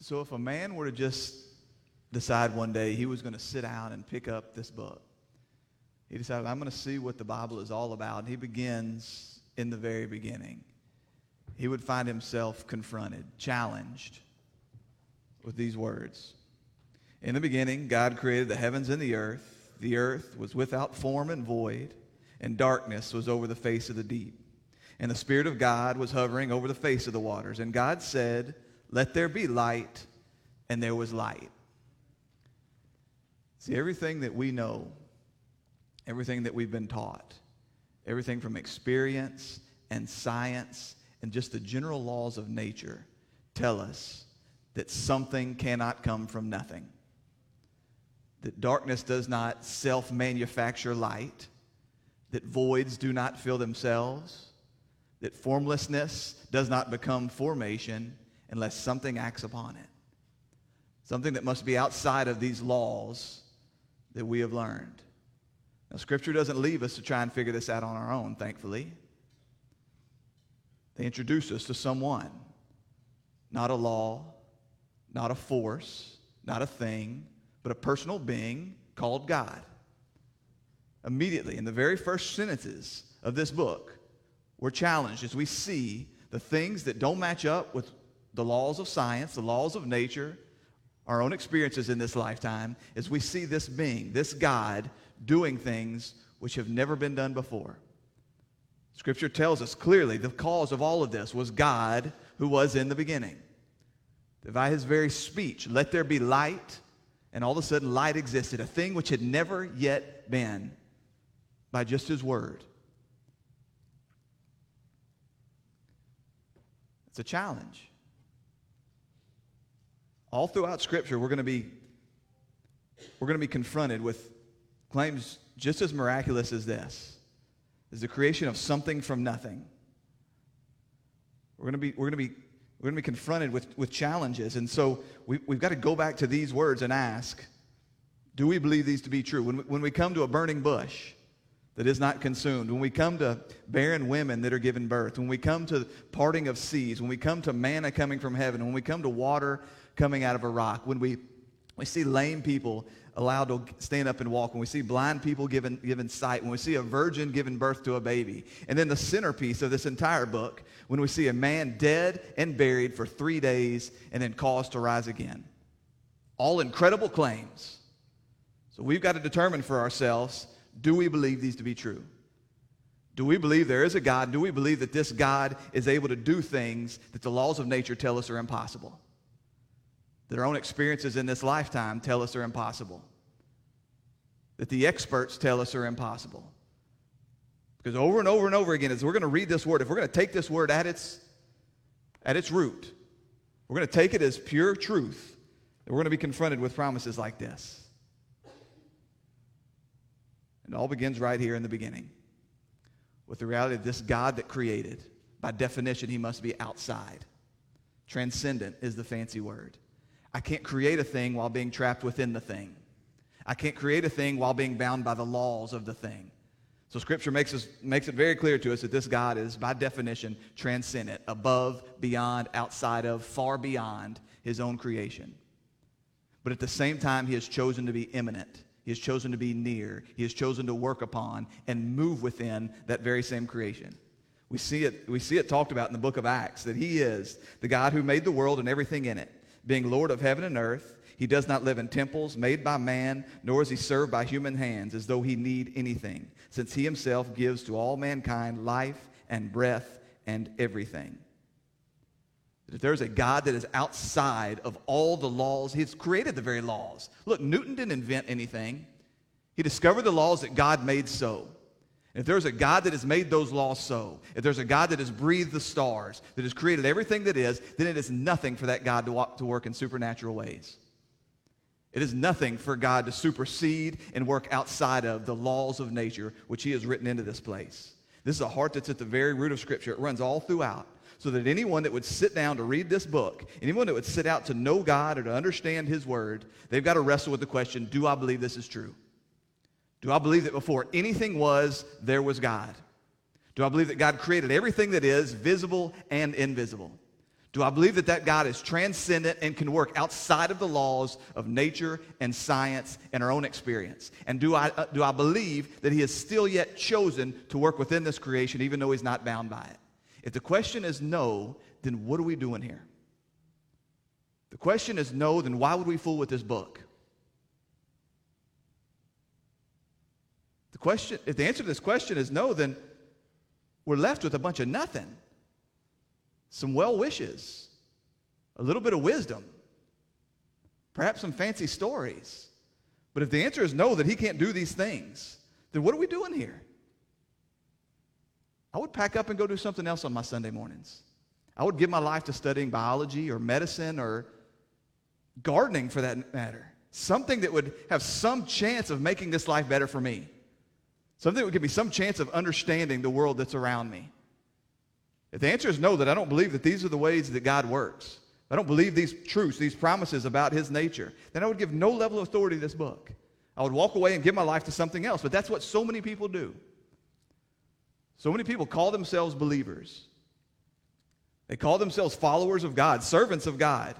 So if a man were to just decide one day he was going to sit down and pick up this book, he decided, I'm going to see what the Bible is all about. And he begins in the very beginning. He would find himself confronted, challenged with these words. In the beginning, God created the heavens and the earth. The earth was without form and void, and darkness was over the face of the deep. And the Spirit of God was hovering over the face of the waters. And God said, Let there be light, and there was light. See, everything that we know, everything that we've been taught, everything from experience and science and just the general laws of nature tell us that something cannot come from nothing. That darkness does not self manufacture light, that voids do not fill themselves, that formlessness does not become formation unless something acts upon it. Something that must be outside of these laws that we have learned. Now, Scripture doesn't leave us to try and figure this out on our own, thankfully. They introduce us to someone, not a law, not a force, not a thing, but a personal being called God. Immediately, in the very first sentences of this book, we're challenged as we see the things that don't match up with the laws of science, the laws of nature, our own experiences in this lifetime, as we see this being, this God, doing things which have never been done before. Scripture tells us clearly the cause of all of this was God who was in the beginning. That by his very speech, let there be light, and all of a sudden light existed, a thing which had never yet been by just his word. It's a challenge. All throughout Scripture, we're going to be we're going to be confronted with claims just as miraculous as this is the creation of something from nothing. We're going to be, we're going to be, we're going to be confronted with, with challenges. And so we, we've got to go back to these words and ask do we believe these to be true? When we, when we come to a burning bush that is not consumed, when we come to barren women that are given birth, when we come to parting of seas, when we come to manna coming from heaven, when we come to water coming out of a rock, when we, we see lame people allowed to stand up and walk, when we see blind people given, given sight, when we see a virgin giving birth to a baby. And then the centerpiece of this entire book, when we see a man dead and buried for three days and then caused to rise again. All incredible claims. So we've got to determine for ourselves do we believe these to be true? Do we believe there is a God? Do we believe that this God is able to do things that the laws of nature tell us are impossible? Our own experiences in this lifetime tell us are impossible, that the experts tell us are impossible. Because over and over and over again, as we're going to read this word, if we're going to take this word at its, at its root, we're going to take it as pure truth, and we're going to be confronted with promises like this. And it all begins right here in the beginning with the reality of this God that created. By definition, he must be outside. Transcendent is the fancy word. I can't create a thing while being trapped within the thing. I can't create a thing while being bound by the laws of the thing. So Scripture makes, us, makes it very clear to us that this God is, by definition, transcendent, above, beyond, outside of, far beyond his own creation. But at the same time, he has chosen to be immanent. He has chosen to be near. He has chosen to work upon and move within that very same creation. We see it, we see it talked about in the book of Acts that he is the God who made the world and everything in it being Lord of heaven and earth. He does not live in temples made by man, nor is he served by human hands as though he need anything, since he himself gives to all mankind life and breath and everything. If there's a God that is outside of all the laws, he's created the very laws. Look, Newton didn't invent anything. He discovered the laws that God made so. If there's a God that has made those laws so, if there's a God that has breathed the stars, that has created everything that is, then it is nothing for that God to, walk, to work in supernatural ways. It is nothing for God to supersede and work outside of the laws of nature, which He has written into this place. This is a heart that's at the very root of Scripture. It runs all throughout. So that anyone that would sit down to read this book, anyone that would sit out to know God or to understand His Word, they've got to wrestle with the question do I believe this is true? Do I believe that before anything was, there was God? Do I believe that God created everything that is, visible and invisible? Do I believe that that God is transcendent and can work outside of the laws of nature and science and our own experience? And do I, uh, do I believe that He is still yet chosen to work within this creation even though He's not bound by it? If the question is no, then what are we doing here? The question is no, then why would we fool with this book? Question, if the answer to this question is no, then we're left with a bunch of nothing some well wishes, a little bit of wisdom, perhaps some fancy stories. But if the answer is no, that he can't do these things, then what are we doing here? I would pack up and go do something else on my Sunday mornings. I would give my life to studying biology or medicine or gardening for that matter. Something that would have some chance of making this life better for me. Something that would give me some chance of understanding the world that's around me. If the answer is no, that I don't believe that these are the ways that God works, I don't believe these truths, these promises about his nature, then I would give no level of authority to this book. I would walk away and give my life to something else. But that's what so many people do. So many people call themselves believers. They call themselves followers of God, servants of God,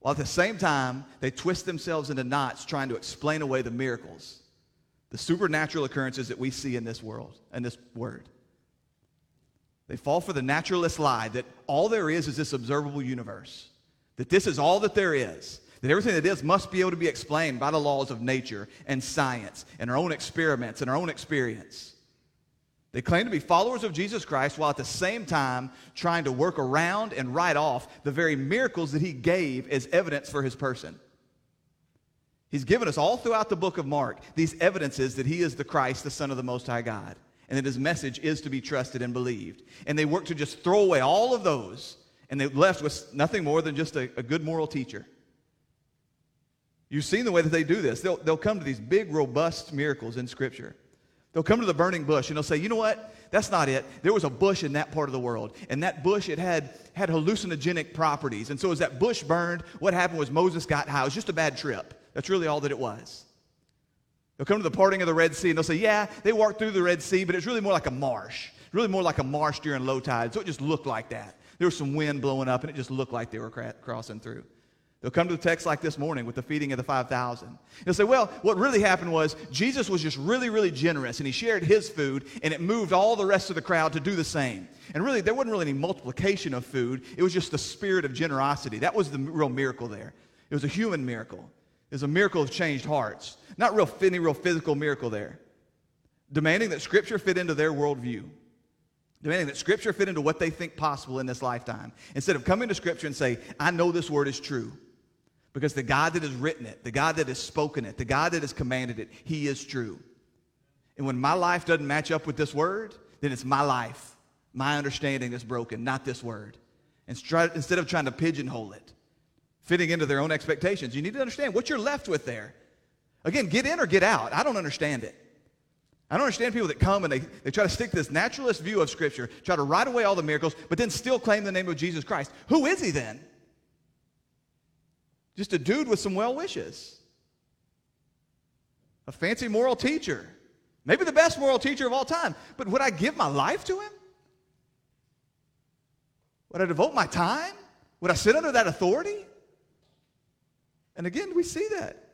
while at the same time, they twist themselves into knots trying to explain away the miracles, the supernatural occurrences that we see in this world and this word. They fall for the naturalist lie that all there is is this observable universe, that this is all that there is, that everything that is must be able to be explained by the laws of nature and science and our own experiments and our own experience. They claim to be followers of Jesus Christ while at the same time trying to work around and write off the very miracles that he gave as evidence for his person. He's given us all throughout the book of Mark these evidences that he is the Christ, the Son of the Most High God and that his message is to be trusted and believed. And they work to just throw away all of those, and they left with nothing more than just a, a good moral teacher. You've seen the way that they do this. They'll, they'll come to these big, robust miracles in Scripture. They'll come to the burning bush and they'll say, you know what? That's not it. There was a bush in that part of the world. And that bush, it had, had hallucinogenic properties. And so as that bush burned, what happened was Moses got high. It was just a bad trip. That's really all that it was. They'll come to the parting of the Red Sea and they'll say, yeah, they walked through the Red Sea, but it's really more like a marsh. Really more like a marsh during low tide. So it just looked like that. There was some wind blowing up and it just looked like they were cra- crossing through. They'll come to the text like this morning with the feeding of the 5,000. They'll say, well, what really happened was Jesus was just really, really generous and he shared his food and it moved all the rest of the crowd to do the same. And really, there wasn't really any multiplication of food. It was just the spirit of generosity. That was the real miracle there. It was a human miracle. Was a miracle of changed hearts. Not real, any real physical miracle there. Demanding that Scripture fit into their worldview. Demanding that Scripture fit into what they think possible in this lifetime. Instead of coming to Scripture and say, I know this word is true. Because the God that has written it, the God that has spoken it, the God that has commanded it, He is true. And when my life doesn't match up with this word, then it's my life, my understanding that's broken, not this word. Instead of trying to pigeonhole it, fitting into their own expectations, you need to understand what you're left with there Again, get in or get out. I don't understand it. I don't understand people that come and they, they try to stick this naturalist view of Scripture, try to write away all the miracles, but then still claim the name of Jesus Christ. Who is he then? Just a dude with some well wishes. A fancy moral teacher. Maybe the best moral teacher of all time. But would I give my life to him? Would I devote my time? Would I sit under that authority? And again, we see that.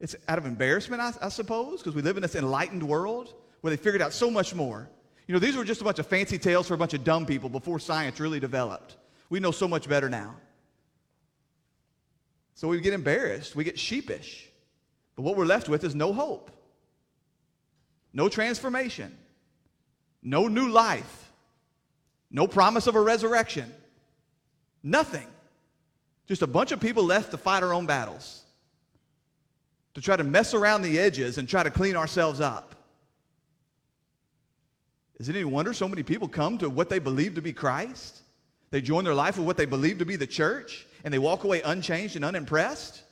It's out of embarrassment, I, I suppose, because we live in this enlightened world where they figured out so much more. You know, these were just a bunch of fancy tales for a bunch of dumb people before science really developed. We know so much better now. So we get embarrassed, we get sheepish. But what we're left with is no hope, no transformation, no new life, no promise of a resurrection, nothing. Just a bunch of people left to fight our own battles to try to mess around the edges and try to clean ourselves up. Is it any wonder so many people come to what they believe to be Christ? They join their life with what they believe to be the church, and they walk away unchanged and unimpressed?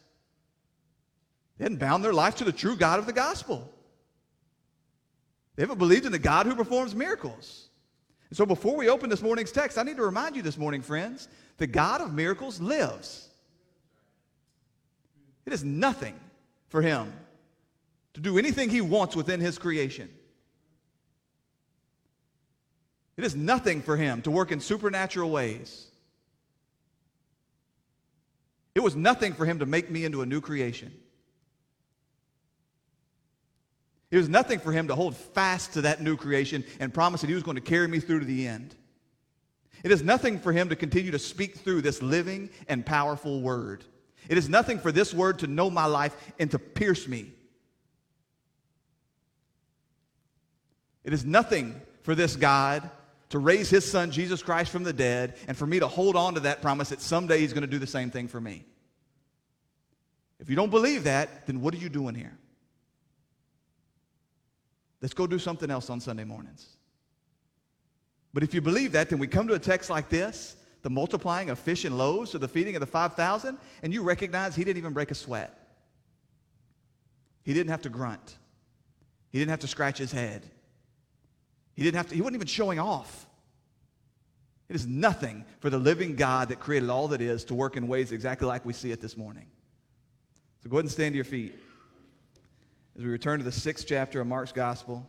They hadn't bound their life to the true God of the gospel. They haven't believed in the God who performs miracles. And so before we open this morning's text, I need to remind you this morning, friends, the God of miracles lives. It is nothing for him to do anything he wants within his creation. It is nothing for him to work in supernatural ways. It was nothing for him to make me into a new creation. It was nothing for him to hold fast to that new creation and promise that he was going to carry me through to the end. It is nothing for him to continue to speak through this living and powerful word. It is nothing for this word to know my life and to pierce me. It is nothing for this God to raise his son Jesus Christ from the dead and for me to hold on to that promise that someday he's going to do the same thing for me. If you don't believe that, then what are you doing here? Let's go do something else on Sunday mornings. But if you believe that, then we come to a text like this, the multiplying of fish and loaves or the feeding of the 5,000, and you recognize he didn't even break a sweat. He didn't have to grunt. He didn't have to scratch his head. He didn't have to, he wasn't even showing off. It is nothing for the living God that created all that is to work in ways exactly like we see it this morning. So go ahead and stand to your feet as we return to the sixth chapter of Mark's Gospel.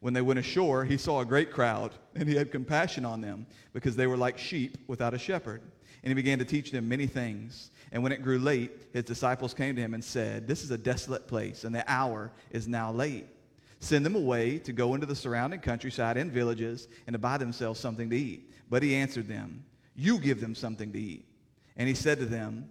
When they went ashore, he saw a great crowd, and he had compassion on them, because they were like sheep without a shepherd. And he began to teach them many things. And when it grew late, his disciples came to him and said, This is a desolate place, and the hour is now late. Send them away to go into the surrounding countryside and villages and to buy themselves something to eat. But he answered them, You give them something to eat. And he said to them,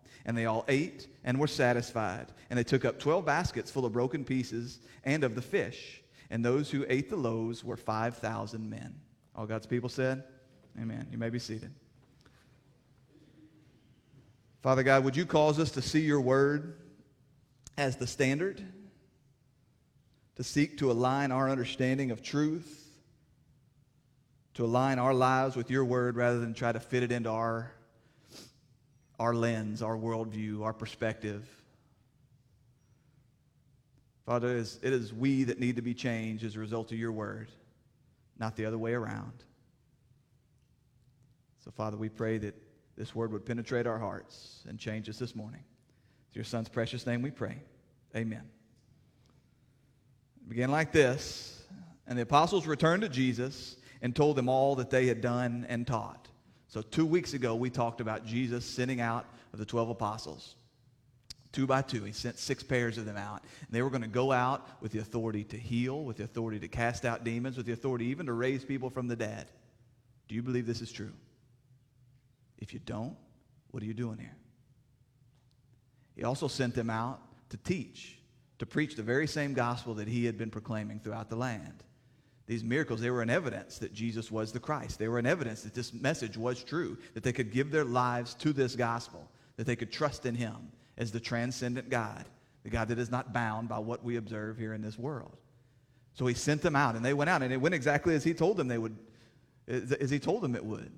And they all ate and were satisfied. And they took up twelve baskets full of broken pieces and of the fish. And those who ate the loaves were 5,000 men. All God's people said, Amen. You may be seated. Father God, would you cause us to see your word as the standard, to seek to align our understanding of truth, to align our lives with your word rather than try to fit it into our our lens, our worldview, our perspective. Father, it is, we that need to be changed as a result of your word, not the other way around. So, Father, we pray that this word would penetrate our hearts and change us this morning. In your son's precious name we pray. Amen. It began like this, and the apostles returned to Jesus and told them all that they had done and taught. So, two weeks ago, we talked about Jesus sending out of the 12 apostles. Two by two, he sent six pairs of them out. And they were going to go out with the authority to heal, with the authority to cast out demons, with the authority even to raise people from the dead. Do you believe this is true? If you don't, what are you doing here? He also sent them out to teach, to preach the very same gospel that he had been proclaiming throughout the land. These miracles, they were an evidence that Jesus was the Christ. They were an evidence that this message was true, that they could give their lives to this gospel, that they could trust in him as the transcendent God, the God that is not bound by what we observe here in this world. So he sent them out, and they went out, and it went exactly as he told them they would, as he told them it would.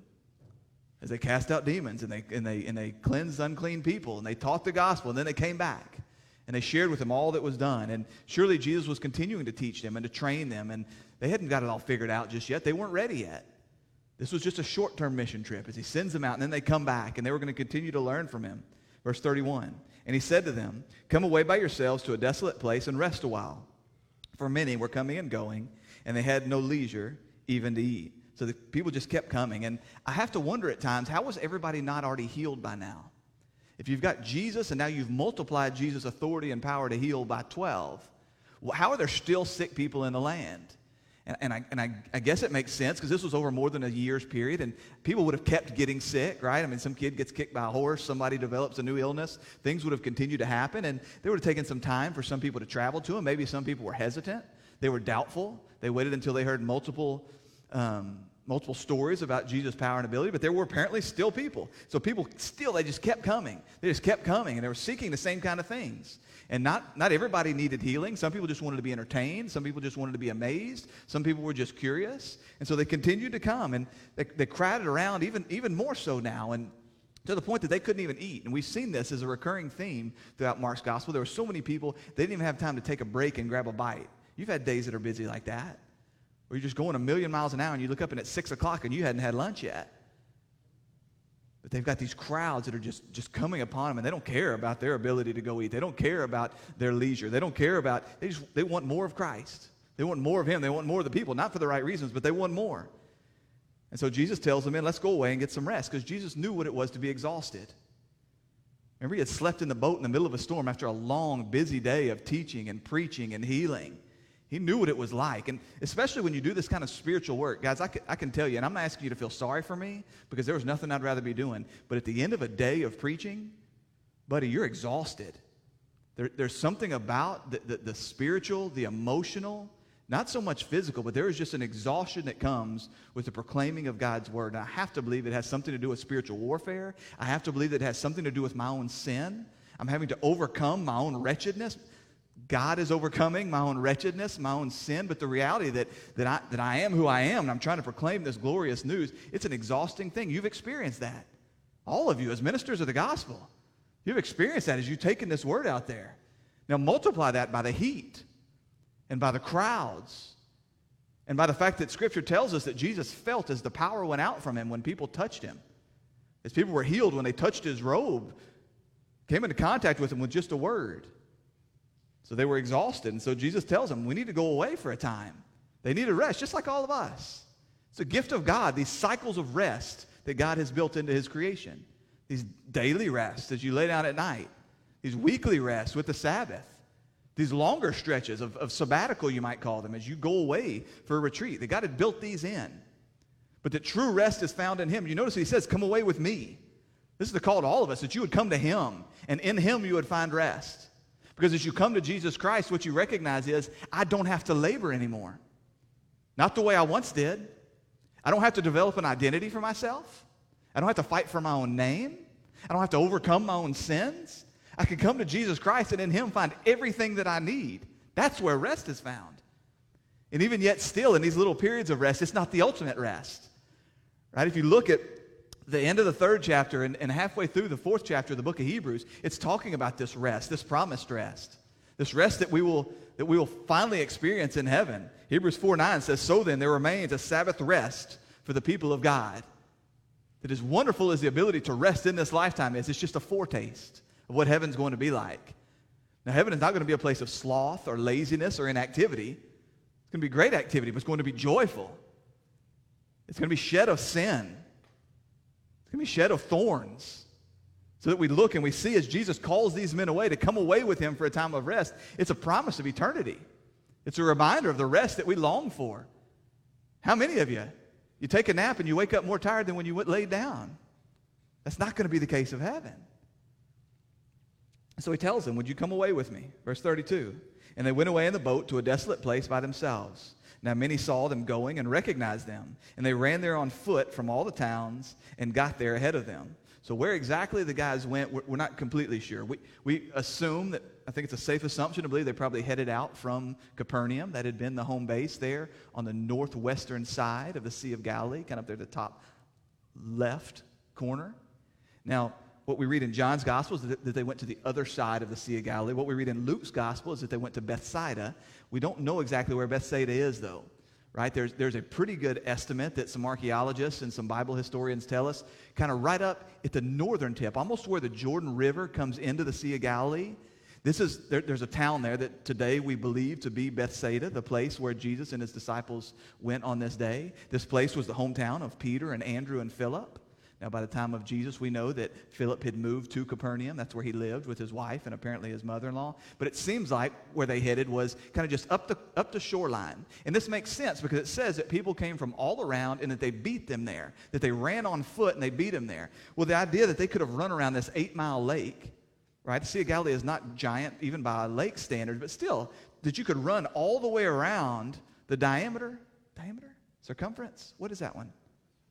As they cast out demons and they, and they, and they cleansed unclean people, and they taught the gospel, and then they came back. And they shared with them all that was done. And surely Jesus was continuing to teach them and to train them. And they hadn't got it all figured out just yet. They weren't ready yet. This was just a short term mission trip as he sends them out and then they come back and they were going to continue to learn from him. Verse 31 And he said to them, Come away by yourselves to a desolate place and rest a while. For many were coming and going, and they had no leisure even to eat. So the people just kept coming. And I have to wonder at times, how was everybody not already healed by now? If you've got Jesus and now you've multiplied Jesus' authority and power to heal by 12, how are there still sick people in the land? And, and, I, and I, I guess it makes sense because this was over more than a year's period, and people would have kept getting sick, right? I mean, some kid gets kicked by a horse, somebody develops a new illness, things would have continued to happen, and they would have taken some time for some people to travel to them. Maybe some people were hesitant, they were doubtful. They waited until they heard multiple um, multiple stories about Jesus' power and ability, but there were apparently still people. So people still, they just kept coming. They just kept coming, and they were seeking the same kind of things. And not, not everybody needed healing. Some people just wanted to be entertained. Some people just wanted to be amazed. Some people were just curious. And so they continued to come, and they, they crowded around even, even more so now. And to the point that they couldn't even eat. And we've seen this as a recurring theme throughout Mark's gospel. There were so many people, they didn't even have time to take a break and grab a bite. You've had days that are busy like that. Or you're just going a million miles an hour and you look up and it's six o'clock and you hadn't had lunch yet. But they've got these crowds that are just, just coming upon them and they don't care about their ability to go eat. They don't care about their leisure. They don't care about, they just, they want more of Christ. They want more of Him. They want more of the people, not for the right reasons, but they want more. And so Jesus tells them, man, let's go away and get some rest because Jesus knew what it was to be exhausted. Remember, he had slept in the boat in the middle of a storm after a long, busy day of teaching and preaching and healing. He knew what it was like. And especially when you do this kind of spiritual work, guys, I can, I can tell you, and I'm not asking you to feel sorry for me because there was nothing I'd rather be doing. But at the end of a day of preaching, buddy, you're exhausted. There, there's something about the, the, the spiritual, the emotional, not so much physical, but there is just an exhaustion that comes with the proclaiming of God's word. And I have to believe it has something to do with spiritual warfare. I have to believe that it has something to do with my own sin. I'm having to overcome my own wretchedness. God is overcoming my own wretchedness, my own sin, but the reality that, that, I, that I am who I am and I'm trying to proclaim this glorious news, it's an exhausting thing. You've experienced that. All of you, as ministers of the gospel, you've experienced that as you've taken this word out there. Now multiply that by the heat and by the crowds and by the fact that Scripture tells us that Jesus felt as the power went out from him when people touched him. As people were healed when they touched his robe, came into contact with him with just a word. So they were exhausted. And so Jesus tells them, we need to go away for a time. They need a rest, just like all of us. It's a gift of God, these cycles of rest that God has built into his creation. These daily rests as you lay down at night, these weekly rests with the Sabbath, these longer stretches of, of sabbatical, you might call them, as you go away for a retreat. That God had built these in. But that true rest is found in him. You notice he says, Come away with me. This is the call to all of us that you would come to him, and in him you would find rest. Because as you come to Jesus Christ, what you recognize is, I don't have to labor anymore. Not the way I once did. I don't have to develop an identity for myself. I don't have to fight for my own name. I don't have to overcome my own sins. I can come to Jesus Christ and in Him find everything that I need. That's where rest is found. And even yet, still, in these little periods of rest, it's not the ultimate rest. Right? If you look at the end of the third chapter and, and halfway through the fourth chapter of the book of Hebrews, it's talking about this rest, this promised rest, this rest that we will, that we will finally experience in heaven. Hebrews 4 9 says, So then, there remains a Sabbath rest for the people of God. That as wonderful as the ability to rest in this lifetime is, it's just a foretaste of what heaven's going to be like. Now, heaven is not going to be a place of sloth or laziness or inactivity. It's going to be great activity, but it's going to be joyful. It's going to be shed of sin going to be shed of thorns. So that we look and we see as Jesus calls these men away to come away with him for a time of rest, it's a promise of eternity. It's a reminder of the rest that we long for. How many of you, you take a nap and you wake up more tired than when you went laid down? That's not going to be the case of heaven. So he tells them, Would you come away with me? Verse 32. And they went away in the boat to a desolate place by themselves. Now many saw them going and recognized them, and they ran there on foot from all the towns and got there ahead of them. So where exactly the guys went, we're not completely sure. We, we assume that, I think it's a safe assumption to believe they probably headed out from Capernaum. That had been the home base there on the northwestern side of the Sea of Galilee, kind of there at the top left corner. Now, what we read in John's gospel is that they went to the other side of the Sea of Galilee. What we read in Luke's gospel is that they went to Bethsaida. We don't know exactly where Bethsaida is, though. Right? There's, there's a pretty good estimate that some archaeologists and some Bible historians tell us, kind of right up at the northern tip, almost where the Jordan River comes into the Sea of Galilee. This is, there, there's a town there that today we believe to be Bethsaida, the place where Jesus and his disciples went on this day. This place was the hometown of Peter and Andrew and Philip. Now, by the time of Jesus, we know that Philip had moved to Capernaum. That's where he lived with his wife and apparently his mother in law. But it seems like where they headed was kind of just up the, up the shoreline. And this makes sense because it says that people came from all around and that they beat them there, that they ran on foot and they beat them there. Well, the idea that they could have run around this eight mile lake, right? The Sea of Galilee is not giant even by lake standards, but still, that you could run all the way around the diameter, diameter, circumference. What is that one?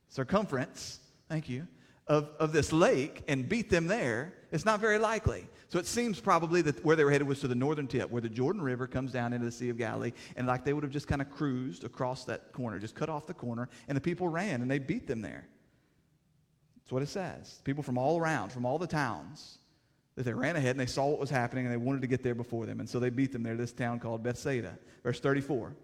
Circumference thank you, of, of this lake and beat them there, it's not very likely. So it seems probably that where they were headed was to the northern tip, where the Jordan River comes down into the Sea of Galilee, and like they would have just kind of cruised across that corner, just cut off the corner, and the people ran and they beat them there. That's what it says. People from all around, from all the towns, that they ran ahead and they saw what was happening and they wanted to get there before them. And so they beat them there, this town called Bethsaida. Verse 34.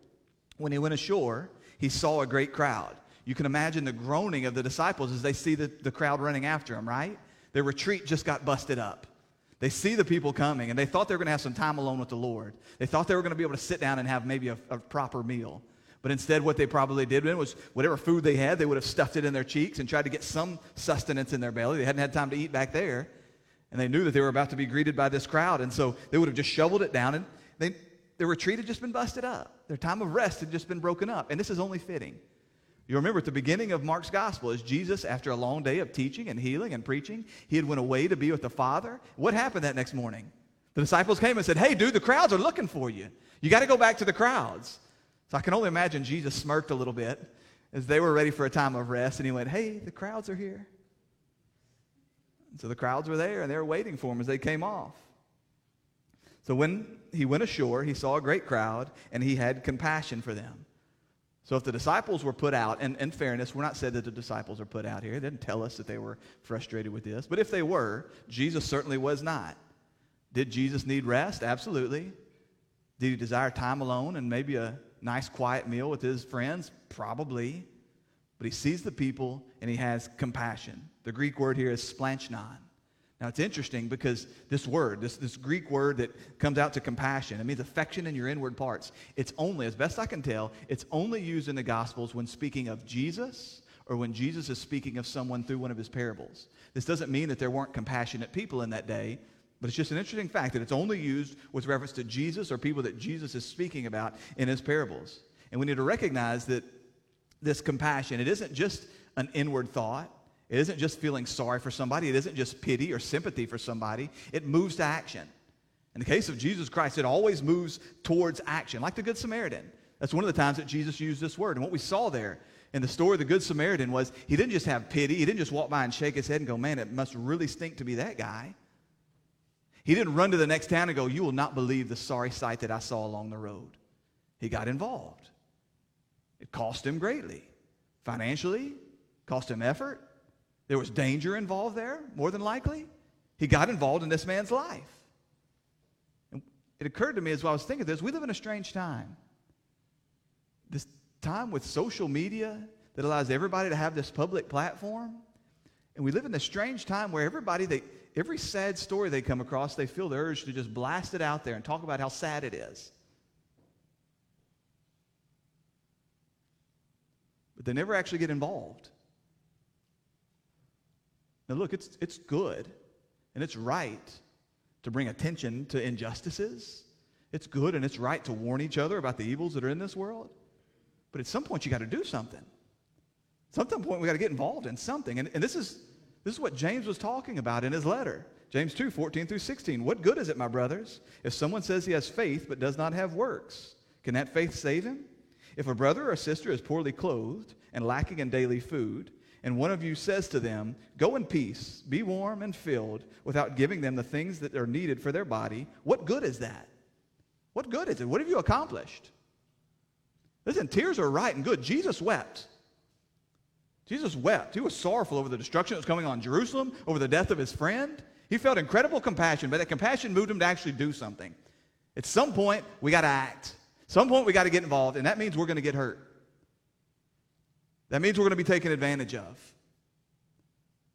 When he went ashore, he saw a great crowd you can imagine the groaning of the disciples as they see the, the crowd running after them, right? Their retreat just got busted up. They see the people coming, and they thought they were going to have some time alone with the Lord. They thought they were going to be able to sit down and have maybe a, a proper meal. But instead, what they probably did was whatever food they had, they would have stuffed it in their cheeks and tried to get some sustenance in their belly. They hadn't had time to eat back there. And they knew that they were about to be greeted by this crowd. And so they would have just shoveled it down, and they, their retreat had just been busted up. Their time of rest had just been broken up. And this is only fitting. You remember at the beginning of Mark's gospel, as Jesus, after a long day of teaching and healing and preaching, he had went away to be with the Father. What happened that next morning? The disciples came and said, Hey, dude, the crowds are looking for you. You got to go back to the crowds. So I can only imagine Jesus smirked a little bit as they were ready for a time of rest, and he went, Hey, the crowds are here. And so the crowds were there, and they were waiting for him as they came off. So when he went ashore, he saw a great crowd, and he had compassion for them so if the disciples were put out, and in fairness, we're not said that the disciples are put out here. It didn't tell us that they were frustrated with this. But if they were, Jesus certainly was not. Did Jesus need rest? Absolutely. Did he desire time alone and maybe a nice quiet meal with his friends? Probably. But he sees the people and he has compassion. The Greek word here is splanchnon. Now, it's interesting because this word, this, this Greek word that comes out to compassion, it means affection in your inward parts. It's only, as best I can tell, it's only used in the Gospels when speaking of Jesus or when Jesus is speaking of someone through one of his parables. This doesn't mean that there weren't compassionate people in that day, but it's just an interesting fact that it's only used with reference to Jesus or people that Jesus is speaking about in his parables. And we need to recognize that this compassion, it isn't just an inward thought. It isn't just feeling sorry for somebody, it isn't just pity or sympathy for somebody. It moves to action. In the case of Jesus Christ, it always moves towards action, like the Good Samaritan. That's one of the times that Jesus used this word. And what we saw there in the story of the Good Samaritan was he didn't just have pity, he didn't just walk by and shake his head and go, man, it must really stink to be that guy. He didn't run to the next town and go, you will not believe the sorry sight that I saw along the road. He got involved. It cost him greatly. Financially, cost him effort, there was danger involved there, more than likely. He got involved in this man's life. And it occurred to me as I was thinking this we live in a strange time. This time with social media that allows everybody to have this public platform. And we live in this strange time where everybody, they, every sad story they come across, they feel the urge to just blast it out there and talk about how sad it is. But they never actually get involved. Now, look, it's, it's good and it's right to bring attention to injustices. It's good and it's right to warn each other about the evils that are in this world. But at some point, you got to do something. At some point, we got to get involved in something. And, and this, is, this is what James was talking about in his letter. James 2, 14 through 16. What good is it, my brothers, if someone says he has faith but does not have works? Can that faith save him? If a brother or sister is poorly clothed and lacking in daily food, and one of you says to them, Go in peace, be warm and filled, without giving them the things that are needed for their body, what good is that? What good is it? What have you accomplished? Listen, tears are right and good. Jesus wept. Jesus wept. He was sorrowful over the destruction that was coming on Jerusalem, over the death of his friend. He felt incredible compassion, but that compassion moved him to actually do something. At some point, we got to act. Some point, we got to get involved, and that means we're going to get hurt. That means we're going to be taken advantage of.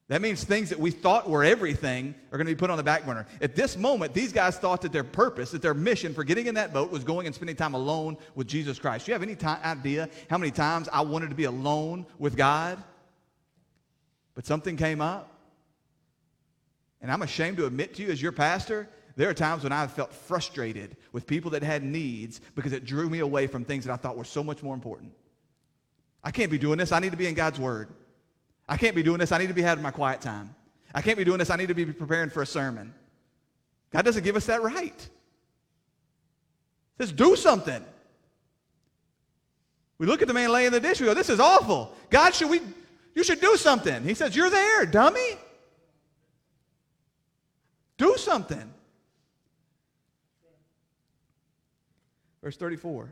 That means things that we thought were everything are going to be put on the back burner. At this moment, these guys thought that their purpose, that their mission for getting in that boat was going and spending time alone with Jesus Christ. Do you have any idea how many times I wanted to be alone with God? but something came up. And I'm ashamed to admit to you, as your pastor, there are times when I've felt frustrated with people that had needs because it drew me away from things that I thought were so much more important. I can't be doing this. I need to be in God's Word. I can't be doing this. I need to be having my quiet time. I can't be doing this. I need to be preparing for a sermon. God doesn't give us that right. He says, do something. We look at the man laying the dish. We go, this is awful. God, should we, you should do something. He says, you're there, dummy. Do something. Verse 34.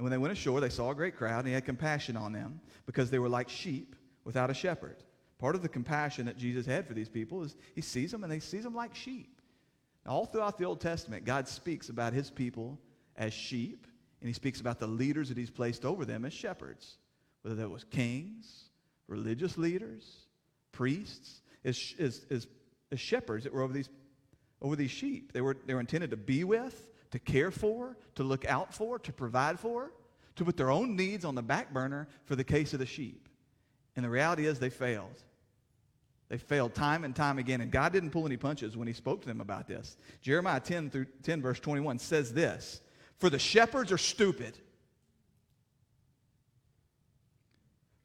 And when they went ashore, they saw a great crowd, and he had compassion on them because they were like sheep without a shepherd. Part of the compassion that Jesus had for these people is he sees them and he sees them like sheep. All throughout the Old Testament, God speaks about his people as sheep, and he speaks about the leaders that he's placed over them as shepherds, whether that was kings, religious leaders, priests, as, as, as, as shepherds that were over these, over these sheep. They were, they were intended to be with, to care for, to look out for, to provide for, to put their own needs on the back burner for the case of the sheep. And the reality is they failed. They failed time and time again, and God didn't pull any punches when he spoke to them about this. Jeremiah 10 through 10 verse 21 says this, "For the shepherds are stupid."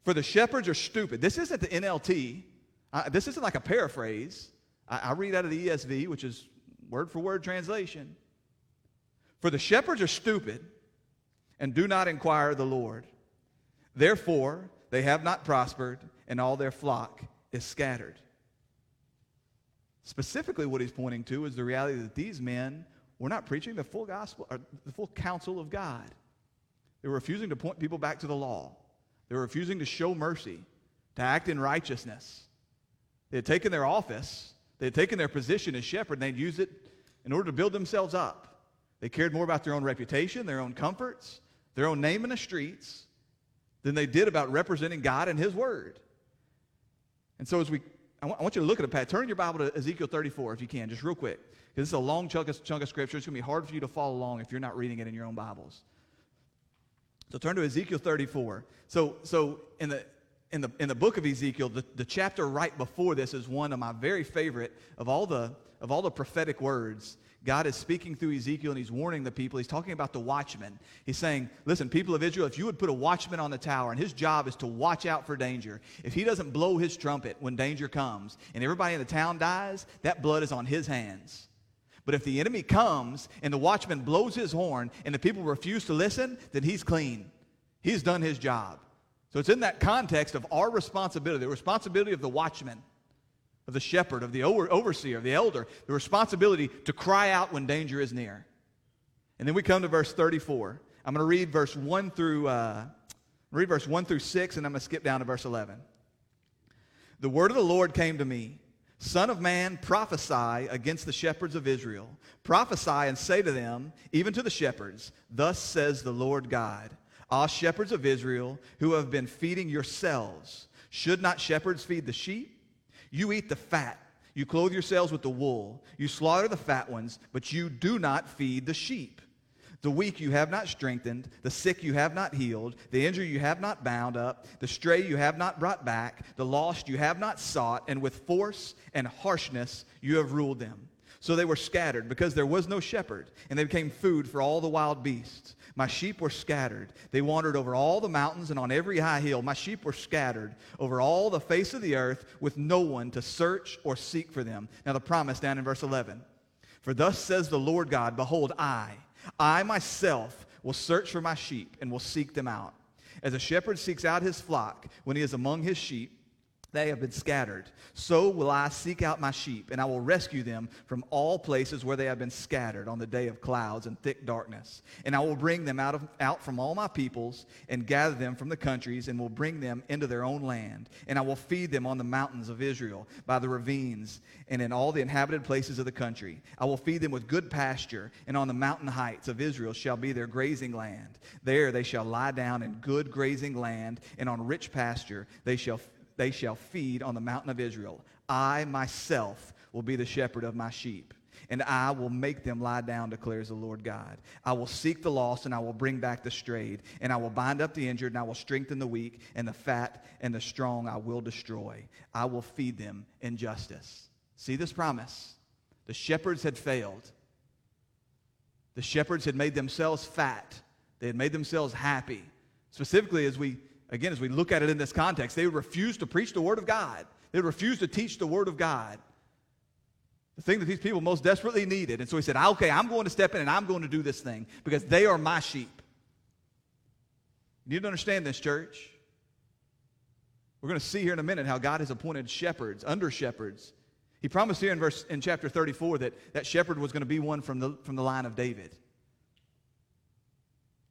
For the shepherds are stupid. This isn't the NLT. Uh, this isn't like a paraphrase. I, I read out of the ESV, which is word for word translation. For the shepherds are stupid and do not inquire of the Lord. Therefore, they have not prospered, and all their flock is scattered. Specifically, what he's pointing to is the reality that these men were not preaching the full gospel or the full counsel of God. They were refusing to point people back to the law. They were refusing to show mercy, to act in righteousness. They had taken their office, they had taken their position as shepherd, and they'd used it in order to build themselves up. They cared more about their own reputation, their own comforts, their own name in the streets, than they did about representing God and His Word. And so as we, I want, you to look at it, Pat. Turn your Bible to Ezekiel 34 if you can, just real quick. Because this is a long chunk of, chunk of scripture. It's going to be hard for you to follow along if you're not reading it in your own Bibles. So turn to Ezekiel 34. So, so in the in the in the book of Ezekiel, the, the chapter right before this is one of my very favorite of all the of all the prophetic words. God is speaking through Ezekiel and he's warning the people. He's talking about the watchman. He's saying, Listen, people of Israel, if you would put a watchman on the tower and his job is to watch out for danger, if he doesn't blow his trumpet when danger comes and everybody in the town dies, that blood is on his hands. But if the enemy comes and the watchman blows his horn and the people refuse to listen, then he's clean. He's done his job. So it's in that context of our responsibility, the responsibility of the watchman, of the shepherd, of the overseer, of the elder, the responsibility to cry out when danger is near. And then we come to verse 34. I'm going to read verse 1 through uh, read verse 1 through 6 and I'm going to skip down to verse 11. The word of the Lord came to me Son of man, prophesy against the shepherds of Israel. Prophesy and say to them, even to the shepherds, Thus says the Lord God, Ah, shepherds of Israel, who have been feeding yourselves, should not shepherds feed the sheep? You eat the fat. You clothe yourselves with the wool. You slaughter the fat ones, but you do not feed the sheep. The weak you have not strengthened, the sick you have not healed, the injured you have not bound up, the stray you have not brought back, the lost you have not sought, and with force and harshness you have ruled them. So they were scattered because there was no shepherd, and they became food for all the wild beasts. My sheep were scattered. They wandered over all the mountains and on every high hill. My sheep were scattered over all the face of the earth with no one to search or seek for them. Now the promise down in verse 11. For thus says the Lord God, Behold, I, I myself will search for my sheep and will seek them out. As a shepherd seeks out his flock when he is among his sheep, they have been scattered. So will I seek out my sheep, and I will rescue them from all places where they have been scattered on the day of clouds and thick darkness. And I will bring them out, of, out from all my peoples and gather them from the countries, and will bring them into their own land. And I will feed them on the mountains of Israel, by the ravines, and in all the inhabited places of the country. I will feed them with good pasture, and on the mountain heights of Israel shall be their grazing land. There they shall lie down in good grazing land, and on rich pasture they shall they shall feed on the mountain of Israel. I myself will be the shepherd of my sheep. and I will make them lie down, declares the Lord God. I will seek the lost, and I will bring back the strayed, and I will bind up the injured, and I will strengthen the weak, and the fat and the strong I will destroy. I will feed them in justice. See this promise? The shepherds had failed. The shepherds had made themselves fat. They had made themselves happy. Specifically, as we, again, as we look at it in this context, they would refuse to preach the Word of God. They would refuse to teach the Word of God. The thing that these people most desperately needed. And so he said, okay, I'm going to step in and I'm going to do this thing because they are my sheep. You need to understand this, church. We're going to see here in a minute how God has appointed shepherds, under shepherds. He promised here in verse in chapter 34 that that shepherd was going to be one from the, from the line of David.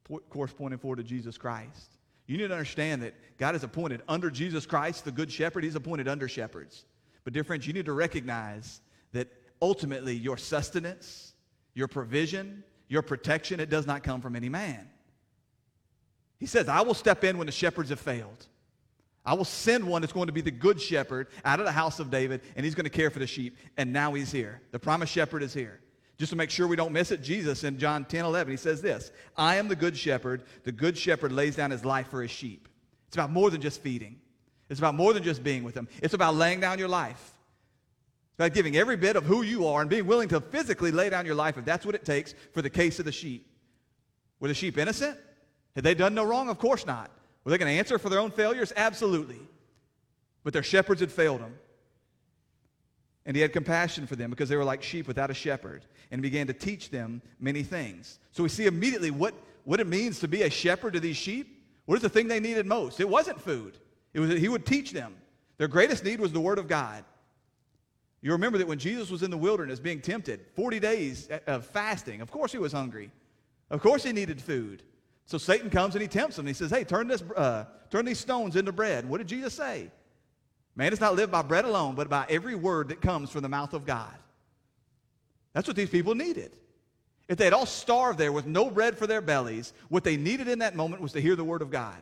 Of course, pointing forward to Jesus Christ. You need to understand that God is appointed under Jesus Christ, the good shepherd, he's appointed under shepherds. But dear friends, you need to recognize that ultimately your sustenance, your provision, your protection, it does not come from any man. He says, I will step in when the shepherds have failed. I will send one that's going to be the good shepherd out of the house of David, and he's going to care for the sheep. And now he's here. The promised shepherd is here. Just to make sure we don't miss it, Jesus in John 10 11, he says this I am the good shepherd. The good shepherd lays down his life for his sheep. It's about more than just feeding, it's about more than just being with them. It's about laying down your life. It's about giving every bit of who you are and being willing to physically lay down your life if that's what it takes for the case of the sheep. Were the sheep innocent? Had they done no wrong? Of course not. Were they going to answer for their own failures? Absolutely. But their shepherds had failed them. And he had compassion for them because they were like sheep without a shepherd and began to teach them many things. So we see immediately what, what it means to be a shepherd to these sheep. What is the thing they needed most? It wasn't food. It was that he would teach them. Their greatest need was the word of God. You remember that when Jesus was in the wilderness being tempted, 40 days of fasting, of course he was hungry. Of course he needed food. So Satan comes and he tempts him. He says, hey, turn, this, uh, turn these stones into bread. What did Jesus say? Man does not live by bread alone, but by every word that comes from the mouth of God. That's what these people needed. If they had all starved there with no bread for their bellies, what they needed in that moment was to hear the word of God.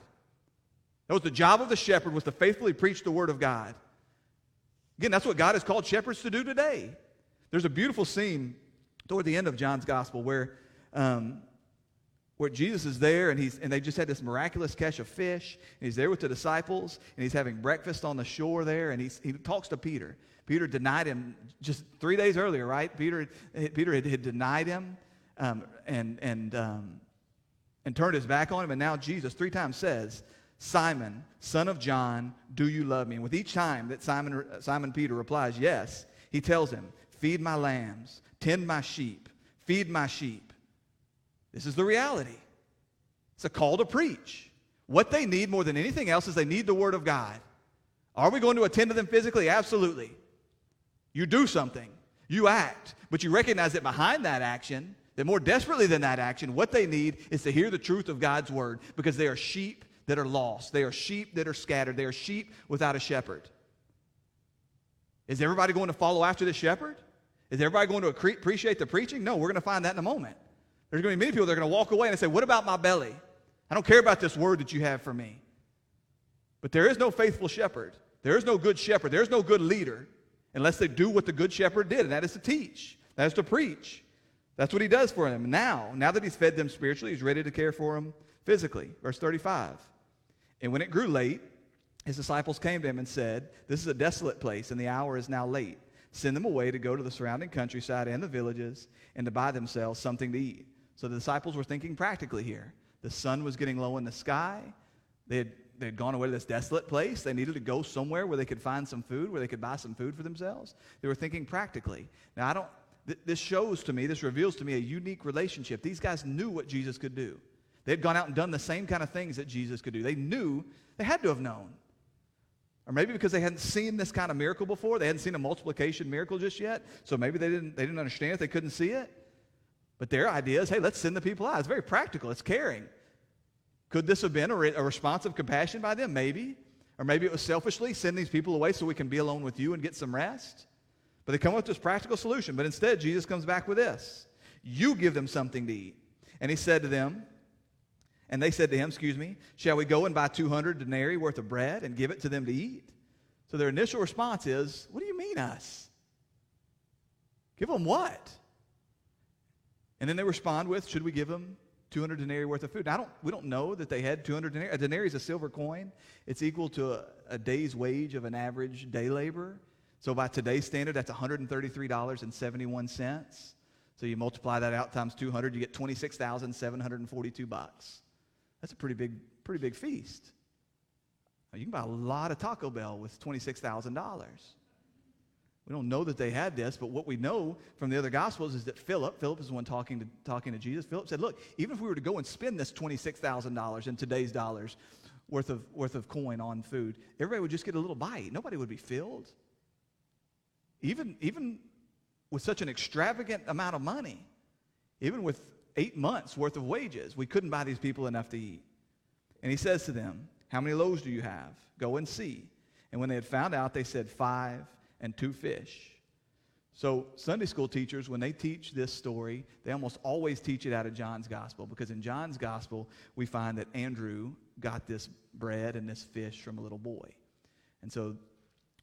That was the job of the shepherd was to faithfully preach the word of God. Again, that's what God has called shepherds to do today. There's a beautiful scene toward the end of John's gospel where um, where Jesus is there and, he's, and they just had this miraculous catch of fish. And he's there with the disciples and he's having breakfast on the shore there and he's, he talks to Peter. Peter denied him just three days earlier, right? Peter, Peter had, had denied him um, and, and, um, and turned his back on him. And now Jesus three times says, Simon, son of John, do you love me? And with each time that Simon, Simon Peter replies, yes, he tells him, feed my lambs, tend my sheep, feed my sheep. This is the reality. It's a call to preach. What they need more than anything else is they need the Word of God. Are we going to attend to them physically? Absolutely. You do something, you act, but you recognize that behind that action, that more desperately than that action, what they need is to hear the truth of God's Word because they are sheep that are lost. They are sheep that are scattered. They are sheep without a shepherd. Is everybody going to follow after the shepherd? Is everybody going to appreciate the preaching? No, we're going to find that in a moment. There's going to be many people that are going to walk away and say, What about my belly? I don't care about this word that you have for me. But there is no faithful shepherd. There is no good shepherd. There is no good leader unless they do what the good shepherd did, and that is to teach, that is to preach. That's what he does for them. Now, now that he's fed them spiritually, he's ready to care for them physically. Verse 35. And when it grew late, his disciples came to him and said, This is a desolate place, and the hour is now late. Send them away to go to the surrounding countryside and the villages and to buy themselves something to eat. So the disciples were thinking practically here. The sun was getting low in the sky. They had, they had gone away to this desolate place. They needed to go somewhere where they could find some food, where they could buy some food for themselves. They were thinking practically. Now, I don't, th- this shows to me, this reveals to me a unique relationship. These guys knew what Jesus could do. They had gone out and done the same kind of things that Jesus could do. They knew, they had to have known. Or maybe because they hadn't seen this kind of miracle before, they hadn't seen a multiplication miracle just yet. So maybe they didn't, they didn't understand it, they couldn't see it. But their idea is hey, let's send the people out. It's very practical, it's caring. Could this have been a, re- a response of compassion by them? Maybe. Or maybe it was selfishly send these people away so we can be alone with you and get some rest. But they come up with this practical solution. But instead, Jesus comes back with this You give them something to eat. And he said to them, and they said to him, Excuse me, shall we go and buy 200 denarii worth of bread and give it to them to eat? So their initial response is, What do you mean, us? Give them what? And then they respond with, should we give them 200 denarii worth of food? Now, I don't, we don't know that they had 200 denarii. A denarii is a silver coin. It's equal to a, a day's wage of an average day laborer. So by today's standard, that's $133.71. So you multiply that out times 200, you get 26,742 bucks. That's a pretty big, pretty big feast. Now, you can buy a lot of Taco Bell with $26,000. We don't know that they had this, but what we know from the other Gospels is that Philip, Philip is the one talking to, talking to Jesus. Philip said, Look, even if we were to go and spend this $26,000 in today's dollars worth of, worth of coin on food, everybody would just get a little bite. Nobody would be filled. Even, even with such an extravagant amount of money, even with eight months worth of wages, we couldn't buy these people enough to eat. And he says to them, How many loaves do you have? Go and see. And when they had found out, they said, Five and two fish. So, Sunday school teachers, when they teach this story, they almost always teach it out of John's gospel because in John's gospel, we find that Andrew got this bread and this fish from a little boy. And so,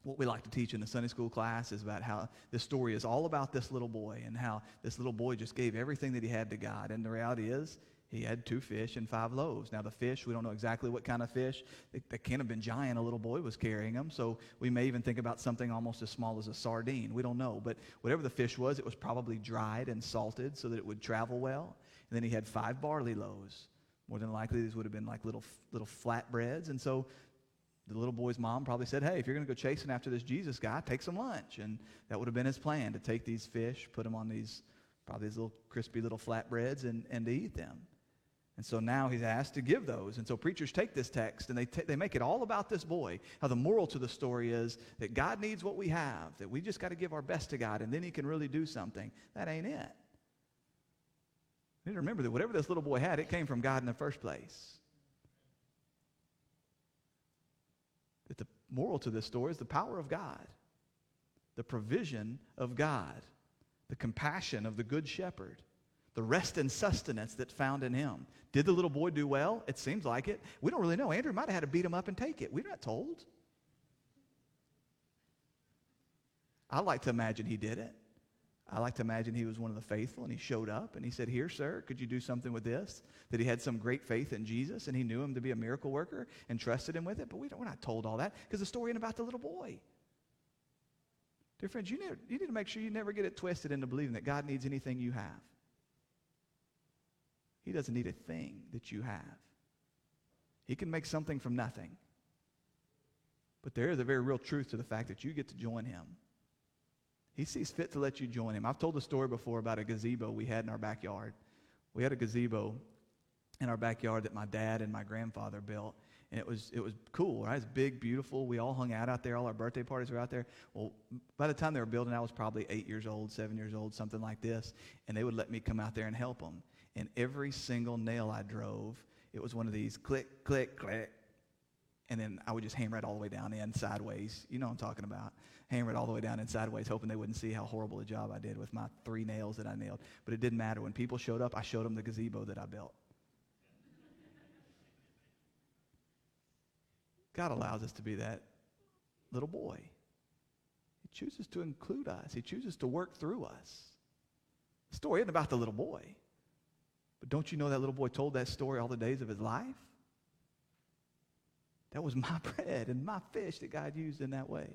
what we like to teach in the Sunday school class is about how this story is all about this little boy and how this little boy just gave everything that he had to God. And the reality is, he had two fish and five loaves. Now, the fish, we don't know exactly what kind of fish. They, they can't have been giant. A little boy was carrying them. So we may even think about something almost as small as a sardine. We don't know. But whatever the fish was, it was probably dried and salted so that it would travel well. And then he had five barley loaves. More than likely, these would have been like little, little flat breads. And so the little boy's mom probably said, Hey, if you're going to go chasing after this Jesus guy, take some lunch. And that would have been his plan to take these fish, put them on these, probably these little crispy little flatbreads, and, and to eat them. And so now he's asked to give those. And so preachers take this text and they, t- they make it all about this boy. How the moral to the story is that God needs what we have, that we just got to give our best to God, and then he can really do something. That ain't it. You need to remember that whatever this little boy had, it came from God in the first place. That the moral to this story is the power of God, the provision of God, the compassion of the good shepherd the rest and sustenance that's found in him. Did the little boy do well? It seems like it. We don't really know. Andrew might have had to beat him up and take it. We're not told. I like to imagine he did it. I like to imagine he was one of the faithful and he showed up and he said, Here, sir, could you do something with this? That he had some great faith in Jesus and he knew him to be a miracle worker and trusted him with it. But we we're not told all that because the story ain't about the little boy. Dear friends, you, you need to make sure you never get it twisted into believing that God needs anything you have. He doesn't need a thing that you have. He can make something from nothing. But there is a very real truth to the fact that you get to join him. He sees fit to let you join him. I've told the story before about a gazebo we had in our backyard. We had a gazebo in our backyard that my dad and my grandfather built. And it was, it was cool, right? It's big, beautiful. We all hung out out there. All our birthday parties were out there. Well, by the time they were building, I was probably eight years old, seven years old, something like this. And they would let me come out there and help them and every single nail I drove, it was one of these click, click, click. And then I would just hammer it all the way down in sideways. You know what I'm talking about. Hammer it all the way down in sideways, hoping they wouldn't see how horrible a job I did with my three nails that I nailed. But it didn't matter. When people showed up, I showed them the gazebo that I built. God allows us to be that little boy. He chooses to include us. He chooses to work through us. The story isn't about the little boy. But don't you know that little boy told that story all the days of his life? That was my bread and my fish that God used in that way.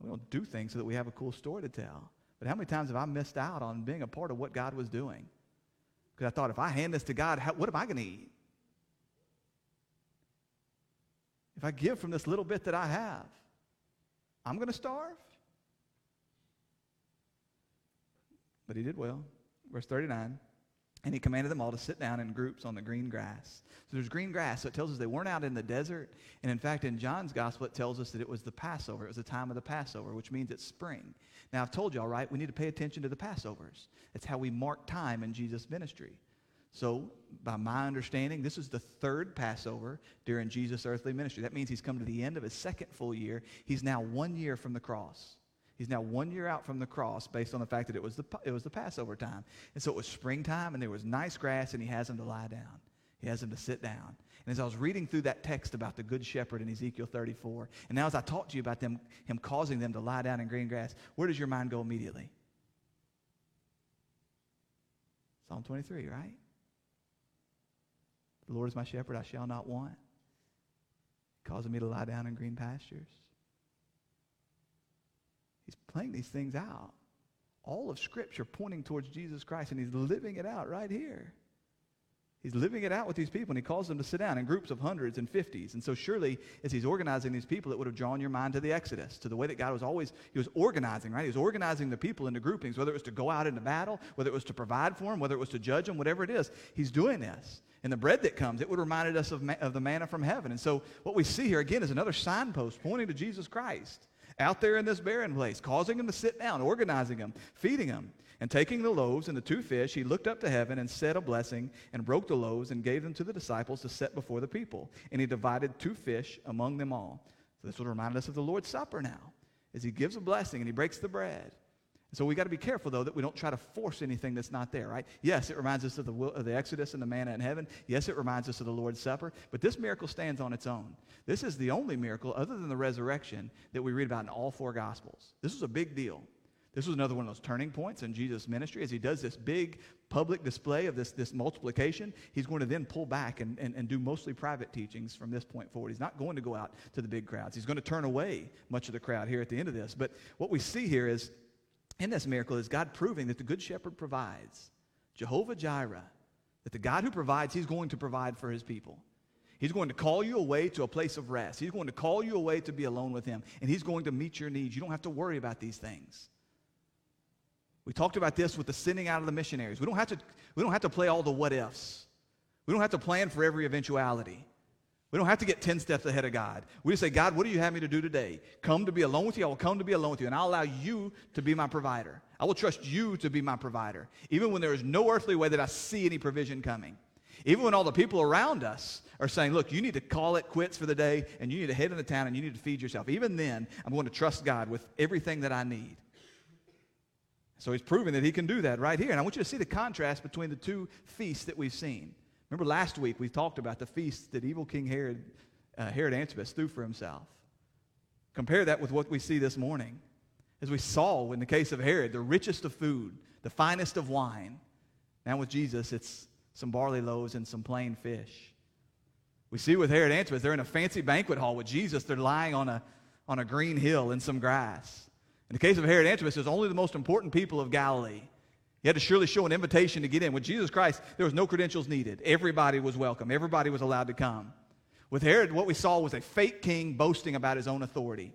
We don't do things so that we have a cool story to tell. But how many times have I missed out on being a part of what God was doing? Because I thought, if I hand this to God, how, what am I going to eat? If I give from this little bit that I have, I'm going to starve? But he did well verse 39. And he commanded them all to sit down in groups on the green grass. So there's green grass. So it tells us they weren't out in the desert. And in fact, in John's gospel, it tells us that it was the Passover. It was the time of the Passover, which means it's spring. Now, I've told y'all, right? We need to pay attention to the Passovers. It's how we mark time in Jesus' ministry. So, by my understanding, this is the third Passover during Jesus' earthly ministry. That means he's come to the end of his second full year. He's now one year from the cross. He's now one year out from the cross based on the fact that it was the, it was the Passover time. And so it was springtime and there was nice grass and he has them to lie down. He has them to sit down. And as I was reading through that text about the good shepherd in Ezekiel 34, and now as I talked to you about them, him causing them to lie down in green grass, where does your mind go immediately? Psalm 23, right? The Lord is my shepherd, I shall not want. Causing me to lie down in green pastures. He's playing these things out. All of Scripture pointing towards Jesus Christ, and he's living it out right here. He's living it out with these people, and he calls them to sit down in groups of hundreds and fifties. And so, surely, as he's organizing these people, it would have drawn your mind to the Exodus, to the way that God was always, he was organizing, right? He was organizing the people into groupings, whether it was to go out into battle, whether it was to provide for them, whether it was to judge them, whatever it is. He's doing this. And the bread that comes, it would have reminded us of, ma- of the manna from heaven. And so, what we see here again is another signpost pointing to Jesus Christ out there in this barren place, causing them to sit down, organizing them, feeding them. And taking the loaves and the two fish, he looked up to heaven and said a blessing and broke the loaves and gave them to the disciples to set before the people. And he divided two fish among them all. So this would remind us of the Lord's Supper now, as he gives a blessing and he breaks the bread. So we got to be careful, though, that we don't try to force anything that's not there, right? Yes, it reminds us of the, of the Exodus and the manna in heaven. Yes, it reminds us of the Lord's Supper. But this miracle stands on its own. This is the only miracle, other than the resurrection, that we read about in all four Gospels. This was a big deal. This was another one of those turning points in Jesus' ministry. As he does this big public display of this, this multiplication, he's going to then pull back and, and, and do mostly private teachings from this point forward. He's not going to go out to the big crowds. He's going to turn away much of the crowd here at the end of this. But what we see here is, in this miracle, is God proving that the Good Shepherd provides. Jehovah Jireh, that the God who provides, he's going to provide for his people. He's going to call you away to a place of rest. He's going to call you away to be alone with him. And he's going to meet your needs. You don't have to worry about these things. We talked about this with the sending out of the missionaries. We don't have to, we don't have to play all the what ifs. We don't have to plan for every eventuality. We don't have to get 10 steps ahead of God. We just say, God, what do you have me to do today? Come to be alone with you. I will come to be alone with you, and I'll allow you to be my provider. I will trust you to be my provider, even when there is no earthly way that I see any provision coming. Even when all the people around us are saying, look, you need to call it quits for the day, and you need to head into town, and you need to feed yourself. Even then, I'm going to trust God with everything that I need. So he's proving that he can do that right here. And I want you to see the contrast between the two feasts that we've seen. Remember last week we talked about the feast that evil King Herod, uh, Herod Antipas threw for himself. Compare that with what we see this morning. As we saw in the case of Herod, the richest of food, the finest of wine. Now with Jesus, it's some barley loaves and some plain fish. We see with Herod Antipas, they're in a fancy banquet hall. With Jesus, they're lying on a, on a green hill in some grass. In the case of Herod Antipas, was only the most important people of Galilee. He had to surely show an invitation to get in. With Jesus Christ, there was no credentials needed. Everybody was welcome. Everybody was allowed to come. With Herod, what we saw was a fake king boasting about his own authority.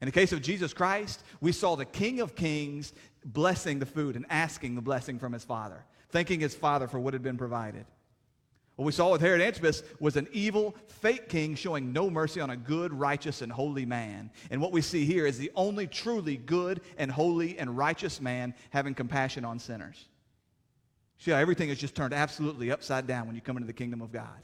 In the case of Jesus Christ, we saw the King of Kings blessing the food and asking the blessing from his Father, thanking his Father for what had been provided. What we saw with Herod Antipas was an evil, fake king showing no mercy on a good, righteous, and holy man. And what we see here is the only truly good and holy and righteous man having compassion on sinners. See how everything is just turned absolutely upside down when you come into the kingdom of God.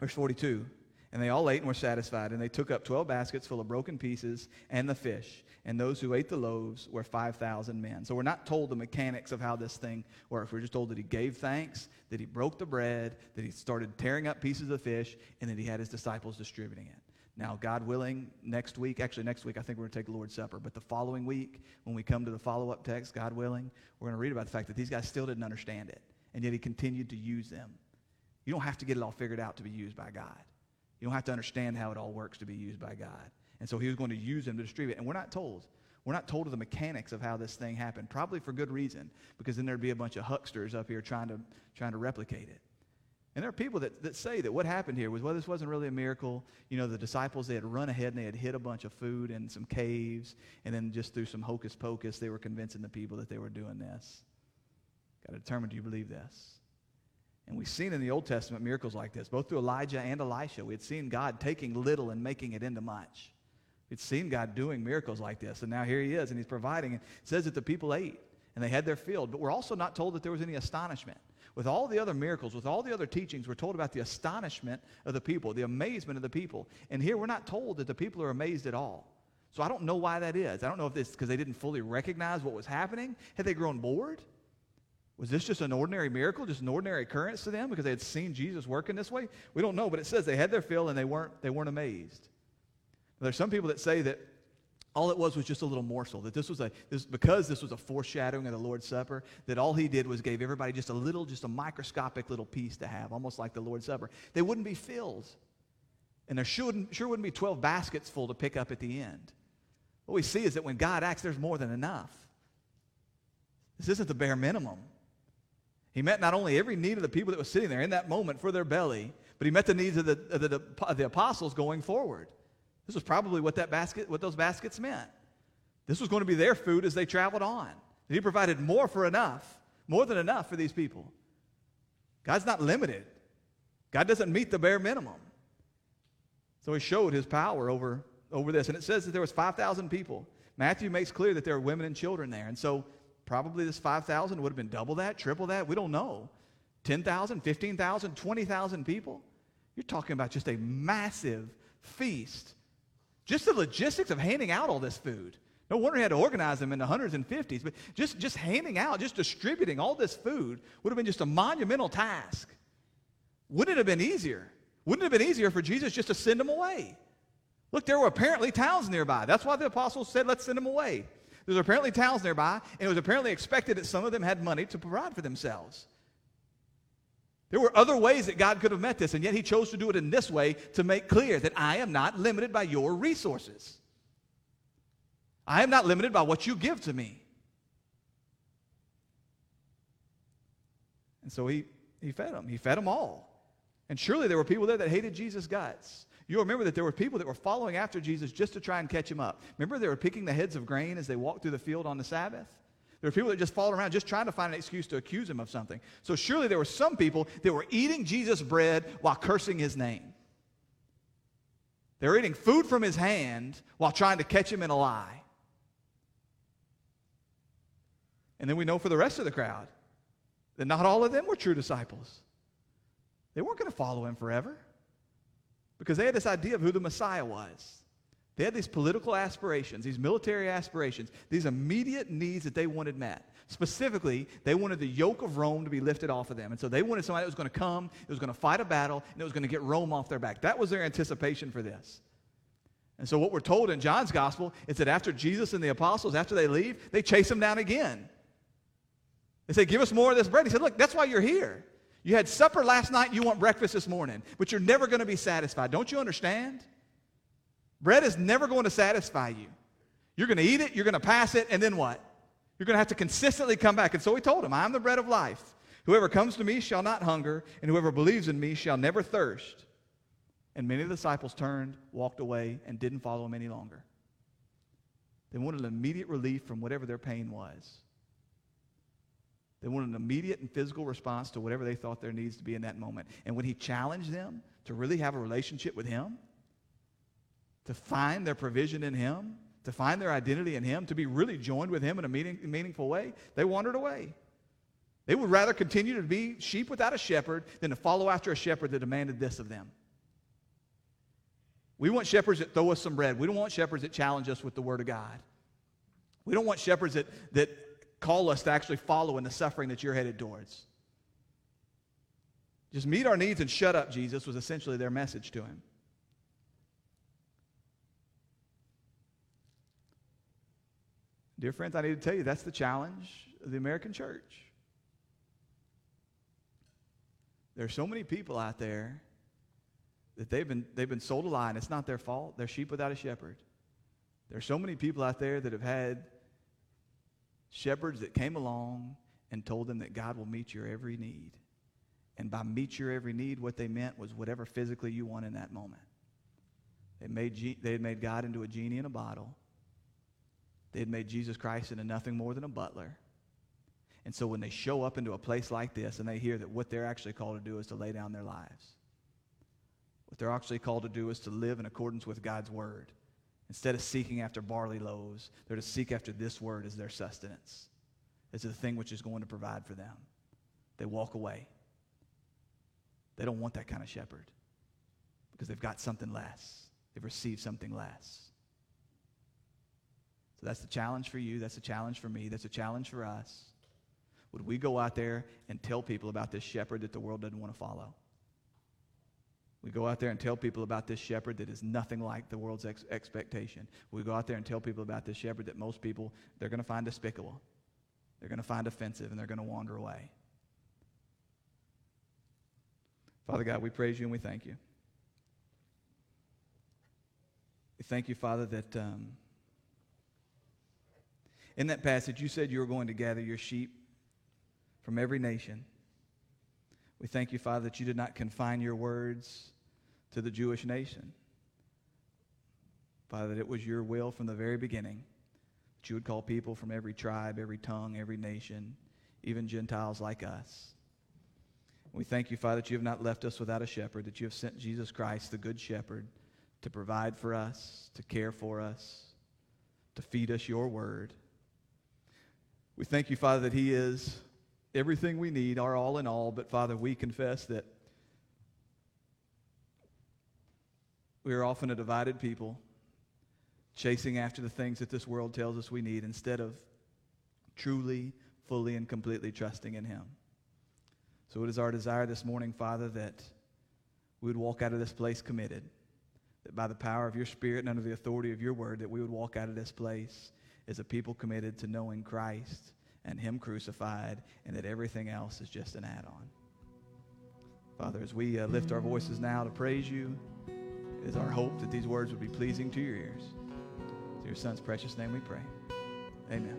Verse 42 And they all ate and were satisfied, and they took up 12 baskets full of broken pieces and the fish. And those who ate the loaves were 5,000 men. So we're not told the mechanics of how this thing works. We're just told that he gave thanks, that he broke the bread, that he started tearing up pieces of fish, and that he had his disciples distributing it. Now, God willing, next week, actually next week, I think we're going to take the Lord's Supper. But the following week, when we come to the follow up text, God willing, we're going to read about the fact that these guys still didn't understand it. And yet he continued to use them. You don't have to get it all figured out to be used by God. You don't have to understand how it all works to be used by God. And so he was going to use them to distribute. And we're not told. We're not told of the mechanics of how this thing happened, probably for good reason, because then there'd be a bunch of hucksters up here trying to, trying to replicate it. And there are people that, that say that what happened here was, well, this wasn't really a miracle. You know, the disciples, they had run ahead and they had hid a bunch of food in some caves, and then just through some hocus pocus, they were convincing the people that they were doing this. Got to determine, do you believe this? And we've seen in the Old Testament miracles like this, both through Elijah and Elisha. We had seen God taking little and making it into much. We'd seen God doing miracles like this, and now here he is, and he's providing. It says that the people ate, and they had their field. But we're also not told that there was any astonishment. With all the other miracles, with all the other teachings, we're told about the astonishment of the people, the amazement of the people. And here we're not told that the people are amazed at all. So I don't know why that is. I don't know if it's because they didn't fully recognize what was happening. Had they grown bored? Was this just an ordinary miracle, just an ordinary occurrence to them because they had seen Jesus working this way? We don't know, but it says they had their fill and they weren't, they weren't amazed. There's some people that say that all it was was just a little morsel. That this was a, this, because this was a foreshadowing of the Lord's Supper, that all he did was gave everybody just a little, just a microscopic little piece to have, almost like the Lord's Supper. They wouldn't be filled. And there shouldn't, sure wouldn't be 12 baskets full to pick up at the end. What we see is that when God acts, there's more than enough. This isn't the bare minimum. He met not only every need of the people that was sitting there in that moment for their belly, but he met the needs of the, of the, of the apostles going forward. This was probably what that basket, what those baskets meant. This was going to be their food as they traveled on. And he provided more for enough, more than enough for these people. God's not limited. God doesn't meet the bare minimum. So he showed his power over, over this. And it says that there was 5,000 people. Matthew makes clear that there are women and children there. And so probably this 5,000 would have been double that, triple that. We don't know. 10,000, 15,000, 20,000 people. You're talking about just a massive feast just the logistics of handing out all this food. No wonder he had to organize them in the hundreds and fifties, but just, just handing out, just distributing all this food would have been just a monumental task. Wouldn't it have been easier? Wouldn't it have been easier for Jesus just to send them away? Look, there were apparently towns nearby. That's why the apostles said, let's send them away. There's apparently towns nearby, and it was apparently expected that some of them had money to provide for themselves. There were other ways that God could have met this, and yet He chose to do it in this way to make clear that I am not limited by your resources. I am not limited by what you give to me. And so He, he fed them. He fed them all. And surely there were people there that hated Jesus' guts. You'll remember that there were people that were following after Jesus just to try and catch him up. Remember they were picking the heads of grain as they walked through the field on the Sabbath? There were people that just followed around just trying to find an excuse to accuse him of something. So surely there were some people that were eating Jesus' bread while cursing his name. They were eating food from his hand while trying to catch him in a lie. And then we know for the rest of the crowd that not all of them were true disciples. They weren't going to follow him forever because they had this idea of who the Messiah was. They had these political aspirations, these military aspirations, these immediate needs that they wanted met. Specifically, they wanted the yoke of Rome to be lifted off of them. And so they wanted somebody that was going to come, it was going to fight a battle, and it was going to get Rome off their back. That was their anticipation for this. And so what we're told in John's gospel is that after Jesus and the apostles, after they leave, they chase them down again. They say, Give us more of this bread. He said, Look, that's why you're here. You had supper last night, you want breakfast this morning, but you're never going to be satisfied. Don't you understand? Bread is never going to satisfy you. You're going to eat it, you're going to pass it, and then what? You're going to have to consistently come back. And so he told him, I'm the bread of life. Whoever comes to me shall not hunger, and whoever believes in me shall never thirst. And many of the disciples turned, walked away, and didn't follow him any longer. They wanted an immediate relief from whatever their pain was. They wanted an immediate and physical response to whatever they thought their needs to be in that moment. And when he challenged them to really have a relationship with him, to find their provision in Him, to find their identity in Him, to be really joined with Him in a meaning, meaningful way, they wandered away. They would rather continue to be sheep without a shepherd than to follow after a shepherd that demanded this of them. We want shepherds that throw us some bread. We don't want shepherds that challenge us with the Word of God. We don't want shepherds that, that call us to actually follow in the suffering that you're headed towards. Just meet our needs and shut up, Jesus, was essentially their message to him. Dear friends, I need to tell you that's the challenge of the American church. There are so many people out there that they've been, they've been sold a lie, and it's not their fault. They're sheep without a shepherd. There are so many people out there that have had shepherds that came along and told them that God will meet your every need. And by meet your every need, what they meant was whatever physically you want in that moment. They, made, they made God into a genie in a bottle they had made Jesus Christ into nothing more than a butler. And so when they show up into a place like this and they hear that what they're actually called to do is to lay down their lives, what they're actually called to do is to live in accordance with God's word. Instead of seeking after barley loaves, they're to seek after this word as their sustenance, as the thing which is going to provide for them. They walk away. They don't want that kind of shepherd because they've got something less. They've received something less. So that's the challenge for you. That's the challenge for me. That's a challenge for us. Would we go out there and tell people about this shepherd that the world doesn't want to follow? We go out there and tell people about this shepherd that is nothing like the world's ex- expectation. We go out there and tell people about this shepherd that most people, they're going to find despicable. They're going to find offensive and they're going to wander away. Father God, we praise you and we thank you. We thank you, Father, that um, in that passage you said you were going to gather your sheep from every nation. We thank you, Father, that you did not confine your words to the Jewish nation. Father, that it was your will from the very beginning that you would call people from every tribe, every tongue, every nation, even Gentiles like us. We thank you, Father, that you have not left us without a shepherd, that you have sent Jesus Christ, the Good Shepherd, to provide for us, to care for us, to feed us your word. We thank you, Father, that he is everything we need, our all in all. But, Father, we confess that we are often a divided people, chasing after the things that this world tells us we need instead of truly, fully, and completely trusting in him. So it is our desire this morning, Father, that we would walk out of this place committed, that by the power of your Spirit and under the authority of your word, that we would walk out of this place as a people committed to knowing Christ and him crucified, and that everything else is just an add-on. Father, as we uh, lift our voices now to praise you, it is our hope that these words would be pleasing to your ears. In your son's precious name we pray. Amen.